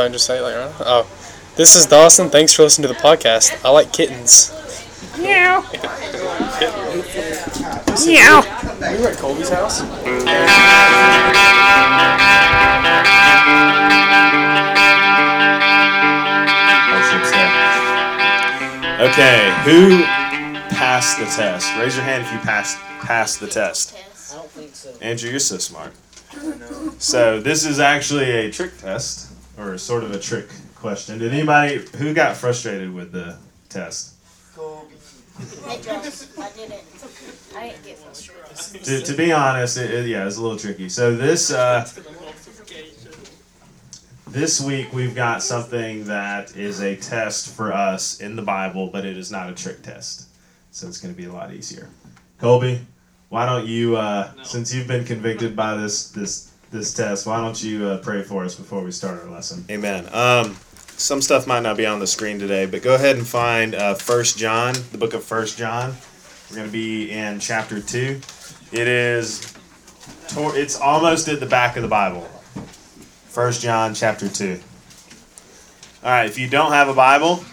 fine. Just say it like, right? oh, this is Dawson. Thanks for listening to the podcast. I like kittens. Meow. Meow. We were at Colby's house. Okay, who passed the test? Raise your hand if you passed passed the test. I don't think so. Andrew, you're so smart. So this is actually a trick test, or sort of a trick question. Did anybody who got frustrated with the test? Hey, Josh, I did it. I didn't get frustrated. To, to be honest, it, it- yeah, it's a little tricky. So this uh, this week we've got something that is a test for us in the Bible, but it is not a trick test. So it's going to be a lot easier. Colby, why don't you, uh, since you've been convicted by this this this test, why don't you uh, pray for us before we start our lesson? Amen. Um, some stuff might not be on the screen today, but go ahead and find uh, First John, the book of First John. We're going to be in chapter two. It is, tor- it's almost at the back of the Bible. First John chapter two. All right, if you don't have a Bible,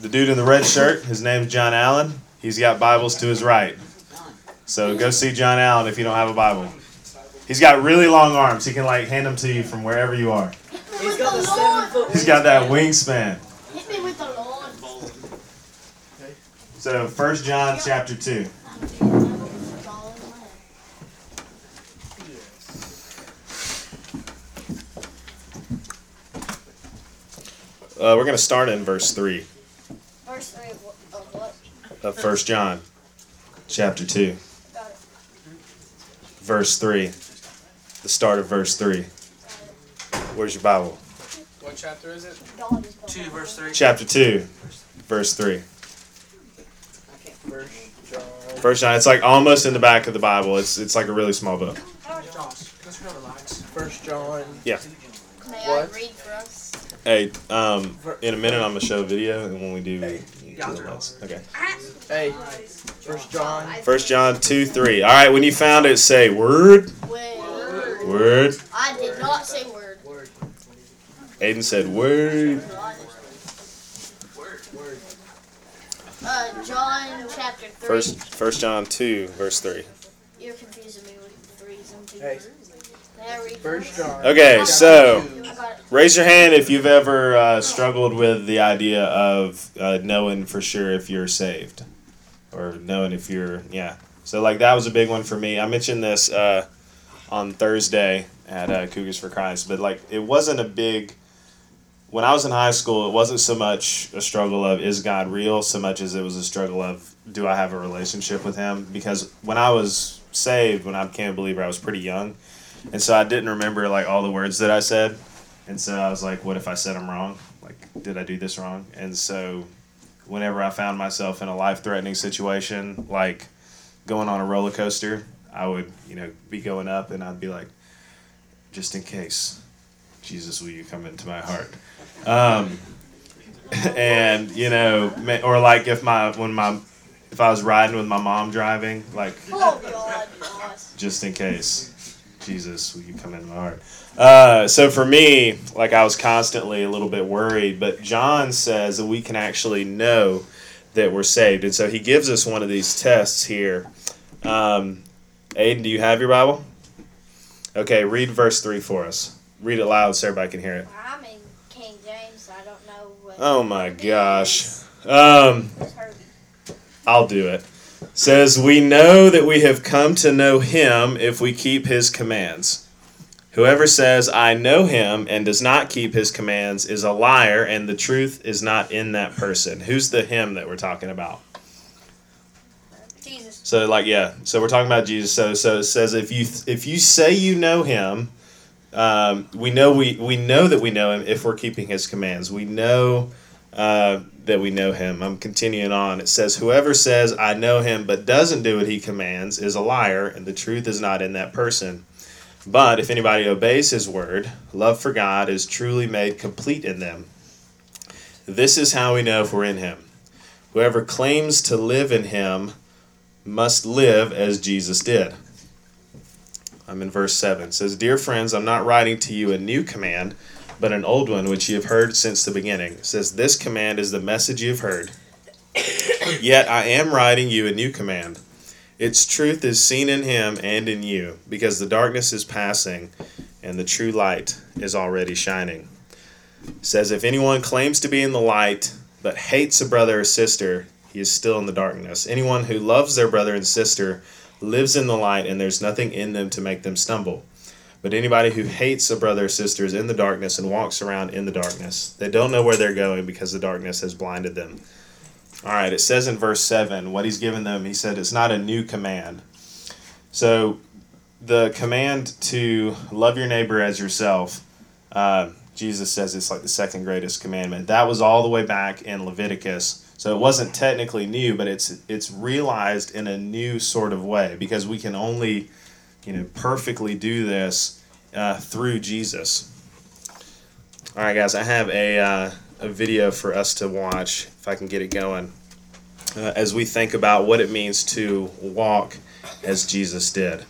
the dude in the red shirt, his name's John Allen. He's got Bibles to his right. So go see John Allen if you don't have a Bible. He's got really long arms. He can like hand them to you from wherever you are. He's got the seven foot. He's got that wingspan. Hit me with the Lord. So First John chapter two. Uh, we're going to start in verse 3 Verse 3 of what? Of what? of First John chapter 2. Got it. Verse 3. The start of verse 3. Where's your Bible? What chapter is it? Two verse three. Chapter 2, verse 3. First John. First John, it's like almost in the back of the Bible. It's it's like a really small book. Josh, let's go to the lights. First John. May What? I read for us? Hey, um, in a minute I'm gonna show a video, and when we do, Hey. do the lights. okay. Hey. First John. First John two three. All right, when you found it, say word. Word. Word. I did not say word. Word. Aiden said word. Word, word. Uh, John chapter 3. First First John two verse three. You're confusing me with threes and twos. Hey. May I read First John. Okay, so two. I got it. raise your hand if you've ever uh, struggled with the idea of uh, knowing for sure if you're saved, or knowing if you're yeah. So like that was a big one for me. I mentioned this uh, on Thursday at uh, Cougars for Christ, but like it wasn't a big. When I was in high school, it wasn't so much a struggle of is God real, so much as it was a struggle of do I have a relationship with Him? Because when I was saved, when I became a believer, I was pretty young, and so I didn't remember like all the words that I said, and so I was like, what if I said them wrong? Like, did I do this wrong? And so, whenever I found myself in a life threatening situation, like going on a roller coaster, I would, you know, be going up and I'd be like, just in case, Jesus, will you come into my heart? Um, and you know, or like if my when my if I was riding with my mom driving, like Oh, God. just in case. Jesus, will you come into my heart? Uh, so for me, like I was constantly a little bit worried, but John says that we can actually know that we're saved, and so he gives us one of these tests here. Um, Aiden, do you have your Bible? Okay, read verse three for us. Read it loud so everybody can hear it. I'm in King James. So I don't know what. Oh my gosh. Um, I'll do it. Says, We know that we have come to know him if we keep his commands. Whoever says, I know him and does not keep his commands is a liar, and the truth is not in that person. Who's the him that we're talking about? So, like, yeah. So we're talking about Jesus. So, so it says, if you if you say you know him, um, we know we we know that we know him if we're keeping his commands. We know uh, that we know him. I'm continuing on. It says, whoever says I know him but doesn't do what he commands is a liar, and the truth is not in that person. But if anybody obeys his word, love for God is truly made complete in them. This is how we know if we're in him. Whoever claims to live in him must live as Jesus did. I'm in verse 7. It says, Dear friends, I'm not writing to you a new command, but an old one which you have heard since the beginning. It says, This command is the message you have heard. Yet I am writing you a new command. Its truth is seen in him and in you, because the darkness is passing and the true light is already shining. It says, If anyone claims to be in the light but hates a brother or sister, he is still in the darkness. Anyone who loves their brother and sister lives in the light, and there's nothing in them to make them stumble. But anybody who hates a brother or sister is in the darkness and walks around in the darkness. They don't know where they're going because the darkness has blinded them. All right, it says in verse 7 what he's given them, he said it's not a new command. So the command to love your neighbor as yourself, uh, Jesus says it's like the second greatest commandment. That was all the way back in Leviticus. So it wasn't technically new, but it's it's realized in a new sort of way because we can only, you know, perfectly do this uh, through Jesus. All right, guys, I have a uh, a video for us to watch if I can get it going uh, as we think about what it means to walk as Jesus did.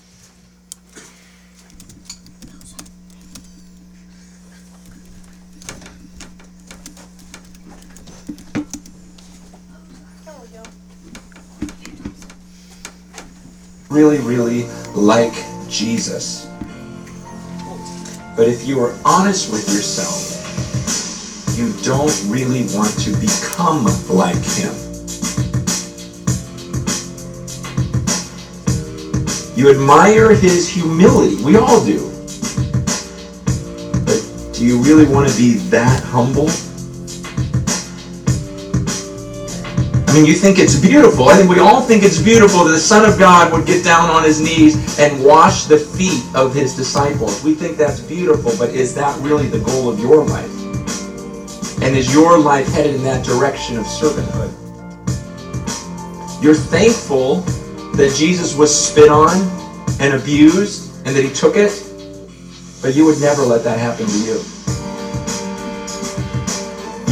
Really, really like Jesus. But if you are honest with yourself, you don't really want to become like him. You admire his humility. We all do. But do you really want to be that humble? I mean, you think it's beautiful. I think we all think it's beautiful that the Son of God would get down on his knees and wash the feet of his disciples. We think that's beautiful, but is that really the goal of your life? And is your life headed in that direction of servanthood? You're thankful that Jesus was spit on and abused and that he took it, but you would never let that happen to you.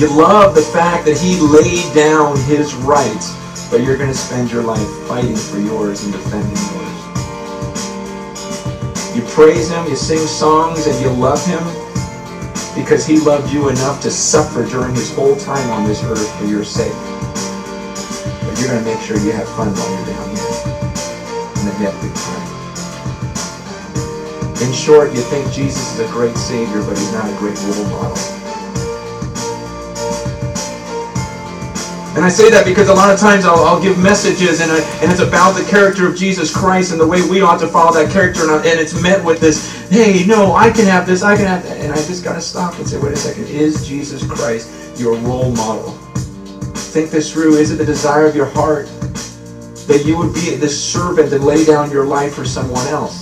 You love the fact that he laid down his rights, but you're going to spend your life fighting for yours and defending yours. You praise him, you sing songs, and you love him because he loved you enough to suffer during his whole time on this earth for your sake. But you're going to make sure you have fun while you're down here. And that you have a good time. In short, you think Jesus is a great Savior, but he's not a great role model. And I say that because a lot of times I'll, I'll give messages and, I, and it's about the character of Jesus Christ and the way we ought to follow that character. And, I, and it's met with this, hey, no, I can have this, I can have that. And I just got to stop and say, wait a second, is Jesus Christ your role model? Think this through. Is it the desire of your heart that you would be this servant and lay down your life for someone else?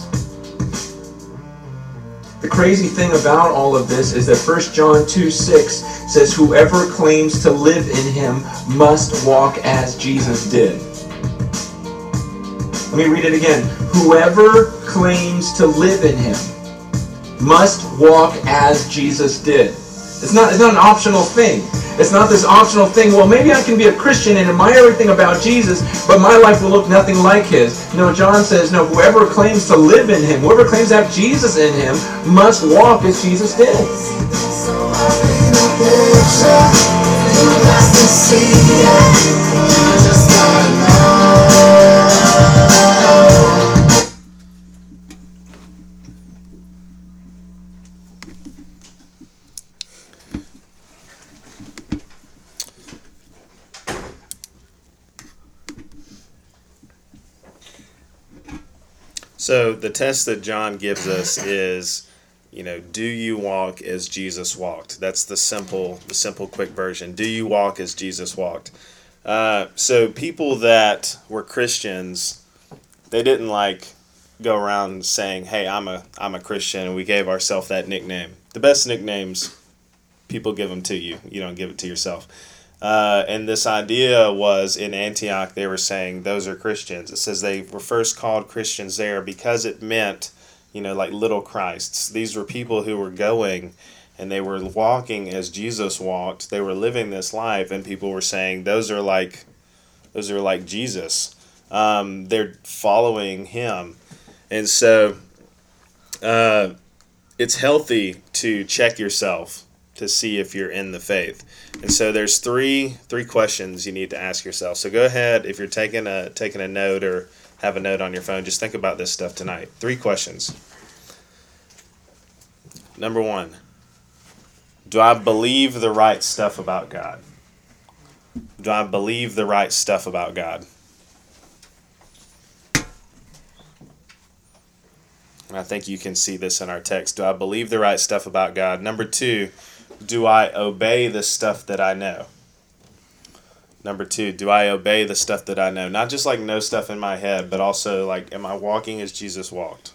The crazy thing about all of this is that 1 John 2 6 says, Whoever claims to live in him must walk as Jesus did. Let me read it again. Whoever claims to live in him must walk as Jesus did. It's not, it's not an optional thing. It's not this optional thing, well, maybe I can be a Christian and admire everything about Jesus, but my life will look nothing like his. No, John says, no, whoever claims to live in him, whoever claims to have Jesus in him, must walk as Jesus did. So the test that John gives us is, you know, do you walk as Jesus walked? That's the simple, the simple, quick version. Do you walk as Jesus walked? Uh, so people that were Christians, they didn't like go around saying, "Hey, I'm a I'm a Christian," and we gave ourselves that nickname. The best nicknames, people give them to you. You don't give it to yourself. Uh, and this idea was in Antioch, they were saying those are Christians. It says they were first called Christians there because it meant, you know, like little Christs. These were people who were going and they were walking as Jesus walked. They were living this life, and people were saying those are like, those are like Jesus. Um, they're following him, and so uh, it's healthy to check yourself to see if you're in the faith. And so there's three three questions you need to ask yourself. So go ahead if you're taking a taking a note or have a note on your phone, just think about this stuff tonight. Three questions. Number 1. Do I believe the right stuff about God? Do I believe the right stuff about God? And I think you can see this in our text. Do I believe the right stuff about God? Number two, do I obey the stuff that I know? Number two, do I obey the stuff that I know? Not just like know stuff in my head, but also like, am I walking as Jesus walked?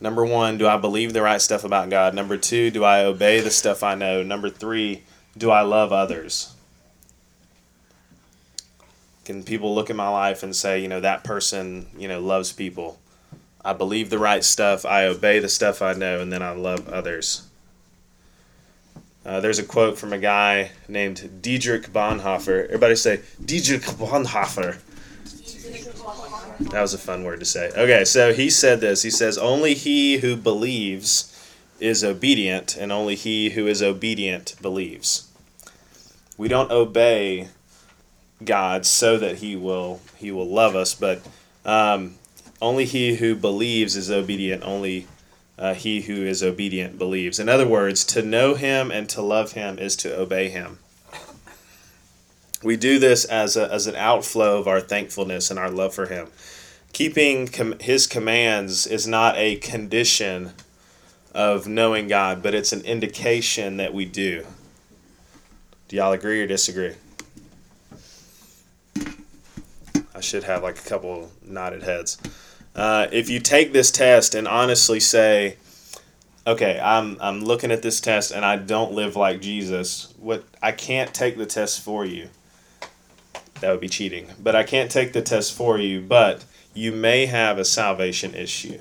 Number one, do I believe the right stuff about God? Number two, do I obey the stuff I know? Number three, do I love others? Can people look at my life and say, you know, that person, you know, loves people? I believe the right stuff, I obey the stuff I know, and then I love others. Uh, there's a quote from a guy named Dietrich Bonhoeffer. Everybody say Dietrich Bonhoeffer. That was a fun word to say. Okay, so he said this. He says, Only he who believes is obedient, and only he who is obedient believes. We don't obey God so that he will he will love us, but um, only he who believes is obedient. Only uh, he who is obedient believes. In other words, to know him and to love him is to obey him. We do this as, a, as an outflow of our thankfulness and our love for him. Keeping com- his commands is not a condition of knowing God, but it's an indication that we do. Do y'all agree or disagree? I should have like a couple nodded heads. Uh, if you take this test and honestly say, okay, I'm, I'm looking at this test and I don't live like Jesus, what I can't take the test for you. That would be cheating. But I can't take the test for you, but you may have a salvation issue,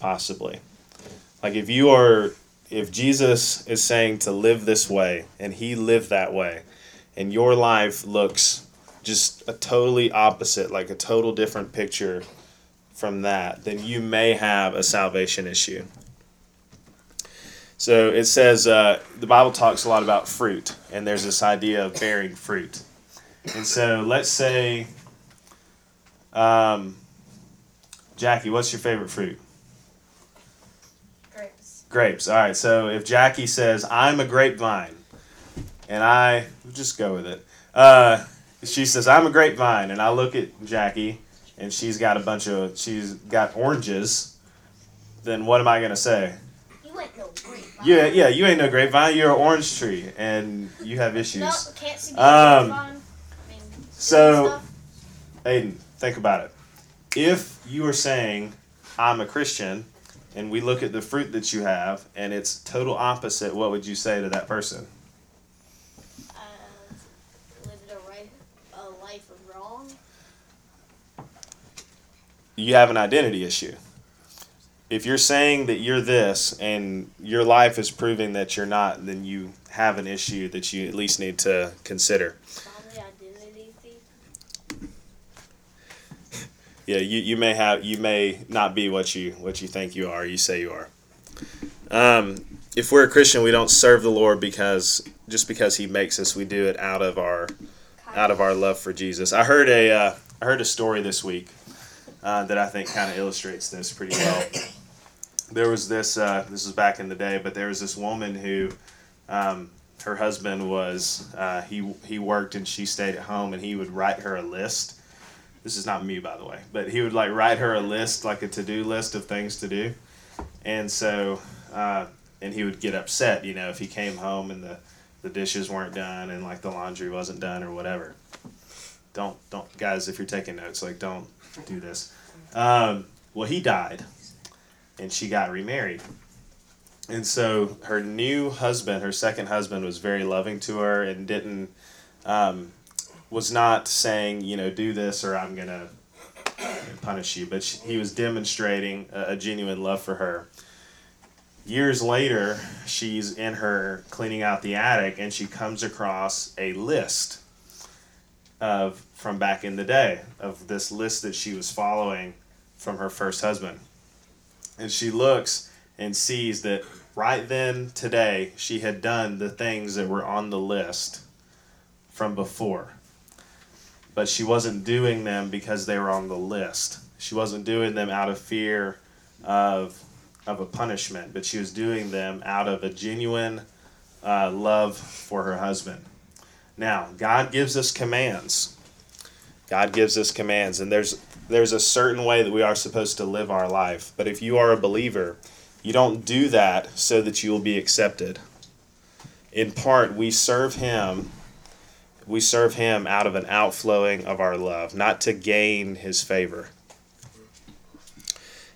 possibly. Like if you are, if Jesus is saying to live this way and he lived that way, and your life looks just a totally opposite, like a total different picture from that, then you may have a salvation issue. So it says uh, the Bible talks a lot about fruit, and there's this idea of bearing fruit. And so let's say, um, Jackie, what's your favorite fruit? Grapes. Grapes. All right. So if Jackie says, I'm a grapevine, and I, we'll just go with it. Uh, she says, I'm a grapevine, and I look at Jackie, and she's got a bunch of, she's got oranges, then what am I to say? You ain't no grapevine. Yeah, yeah, you ain't no grapevine, you're an orange tree, and you have issues. No, can't see Um, grapevine. I mean, so- Aiden, think about it. If you are saying, I'm a Christian, and we look at the fruit that you have, and it's total opposite, what would you say to that person? uh, lived a, right, a life of wrong. You have an identity issue. If you're saying that you're this, and your life is proving that you're not, then you have an issue that you at least need to consider. Yeah, you, you may have you may not be what you what you think you are. You say you are. Um, if we're a Christian, we don't serve the Lord because just because He makes us. We do it out of our out of our love for Jesus. I heard a uh, I heard a story this week uh, that I think kind of illustrates this pretty well. There was this uh, this was back in the day, but there was this woman who um, her husband was uh, he he worked and she stayed at home, and he would write her a list. This is not me, by the way, but he would like write her a list, like a to do list of things to do, and so uh, and he would get upset, you know, if he came home and the the dishes weren't done and like the laundry wasn't done or whatever. Don't don't guys, if you're taking notes, like don't do this. Um, well, he died, and she got remarried. And so her new husband, her second husband, was very loving to her and didn't, um, was not saying, you know, do this or I'm gonna punish you, but she, he was demonstrating a, a genuine love for her. Years later, she's in her cleaning out the attic and she comes across a list of from back in the day of this list that she was following from her first husband. And she looks and sees that right then, today, she had done the things that were on the list from before. But she wasn't doing them because they were on the list. She wasn't doing them out of fear of, of a punishment, but she was doing them out of a genuine uh, love for her husband. Now, God gives us commands. God gives us commands, and there's there's a certain way that we are supposed to live our life. But if you are a believer, you don't do that so that you will be accepted. In part, we serve Him. We serve Him out of an outflowing of our love, not to gain His favor.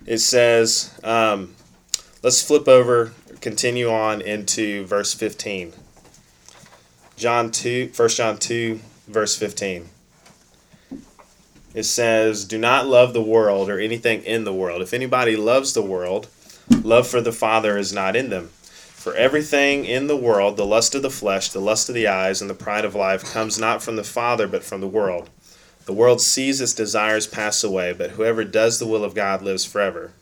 It says, um, let's flip over, continue on into verse 15. John 2, 1 John 2, verse 15. It says, Do not love the world or anything in the world. If anybody loves the world, love for the Father is not in them. For everything in the world, the lust of the flesh, the lust of the eyes, and the pride of life, comes not from the Father, but from the world. The world sees its desires pass away, but whoever does the will of God lives forever.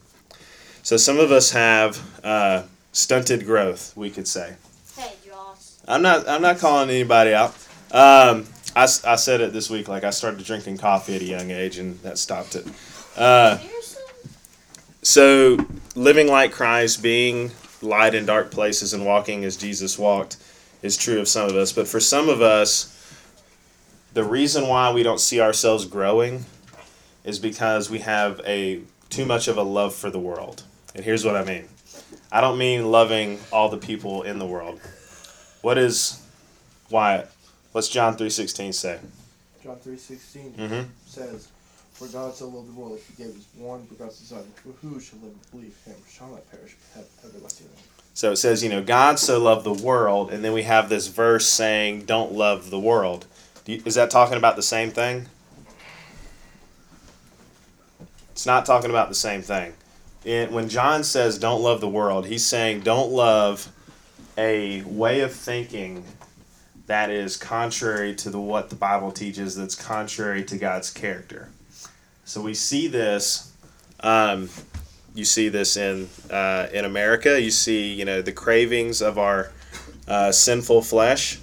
So some of us have uh, stunted growth, we could say. Hey, Josh. I'm not. I'm not calling anybody out. Um, I, I said it this week. Like I started drinking coffee at a young age, and that stopped it. Uh, so living like Christ, being light in dark places, and walking as Jesus walked, is true of some of us. But for some of us, the reason why we don't see ourselves growing is because we have a too much of a love for the world. And here's what I mean. I don't mean loving all the people in the world. What is Wyatt? What's John three sixteen say? John three sixteen Mhm. says, "For God so loved the world that He gave His one begotten Son, for who shall live and believe Him shall not perish but have everlasting life." So it says, you know, God so loved the world, and then we have this verse saying, "Don't love the world." Do you, is that talking about the same thing? It's not talking about the same thing. It, when John says, "Don't love the world," he's saying, "Don't love a way of thinking that is contrary to the what the Bible teaches. That's contrary to God's character." So we see this. Um, you see this in uh, in America. You see, you know, the cravings of our uh, sinful flesh.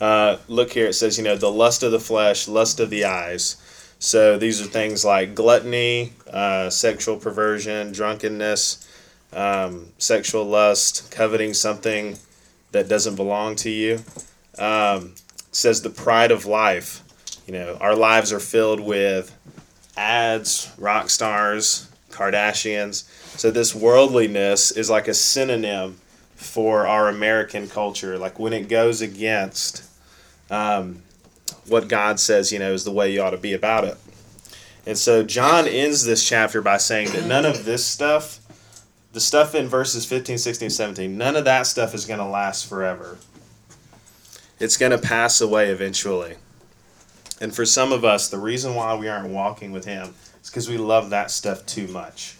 Uh, look here. It says, you know, the lust of the flesh, lust of the eyes. So these are things like gluttony, uh, sexual perversion, drunkenness, um, sexual lust, coveting something that doesn't belong to you. Um, says the pride of life. You know, our lives are filled with ads, rock stars, Kardashians. So this worldliness is like a synonym for our American culture. Like when it goes against um, what God says, you know, is the way you ought to be about it. And so John ends this chapter by saying that none of this stuff, the stuff in verses 15, 16, 17, none of that stuff is going to last forever. It's going to pass away eventually. And for some of us, the reason why we aren't walking with Him is because we love that stuff too much.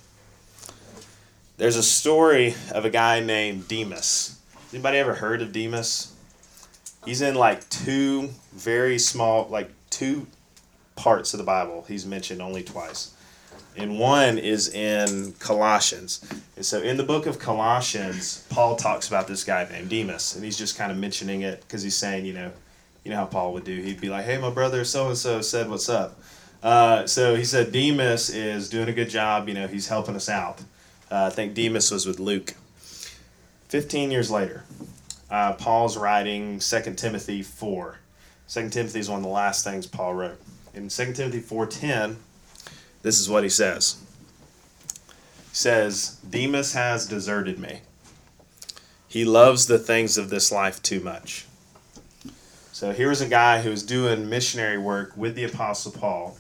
There's a story of a guy named Demas. Anybody ever heard of Demas? He's in like two very small, like two parts of the Bible. He's mentioned only twice. And one is in Colossians. And so in the book of Colossians, Paul talks about this guy named Demas. And he's just kind of mentioning it because he's saying, you know, you know how Paul would do. He'd be like, hey, my brother so and so said, what's up? Uh, so he said Demas is doing a good job. You know, he's helping us out. Uh, I think Demas was with Luke. 15 years later, uh, Paul's writing 2 Timothy 4. 2 Timothy is one of the last things Paul wrote. In 2 Timothy 4.10, this is what he says. He says, Demas has deserted me. He loves the things of this life too much. So here's a guy who's doing missionary work with the Apostle Paul.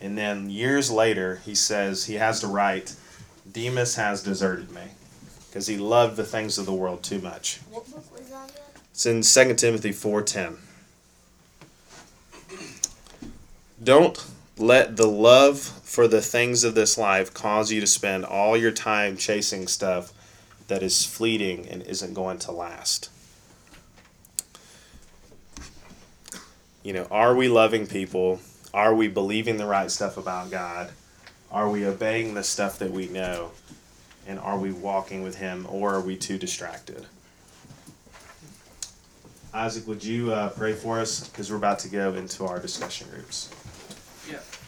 And then years later, he says he has to write, Demas has deserted me because he loved the things of the world too much. What book was that again? It's in 2 Timothy 4:10. Don't let the love for the things of this life cause you to spend all your time chasing stuff that is fleeting and isn't going to last. You know, are we loving people? Are we believing the right stuff about God? Are we obeying the stuff that we know? And are we walking with Him or are we too distracted? Isaac, would you uh, pray for us? Because we're about to go into our discussion groups. Yeah.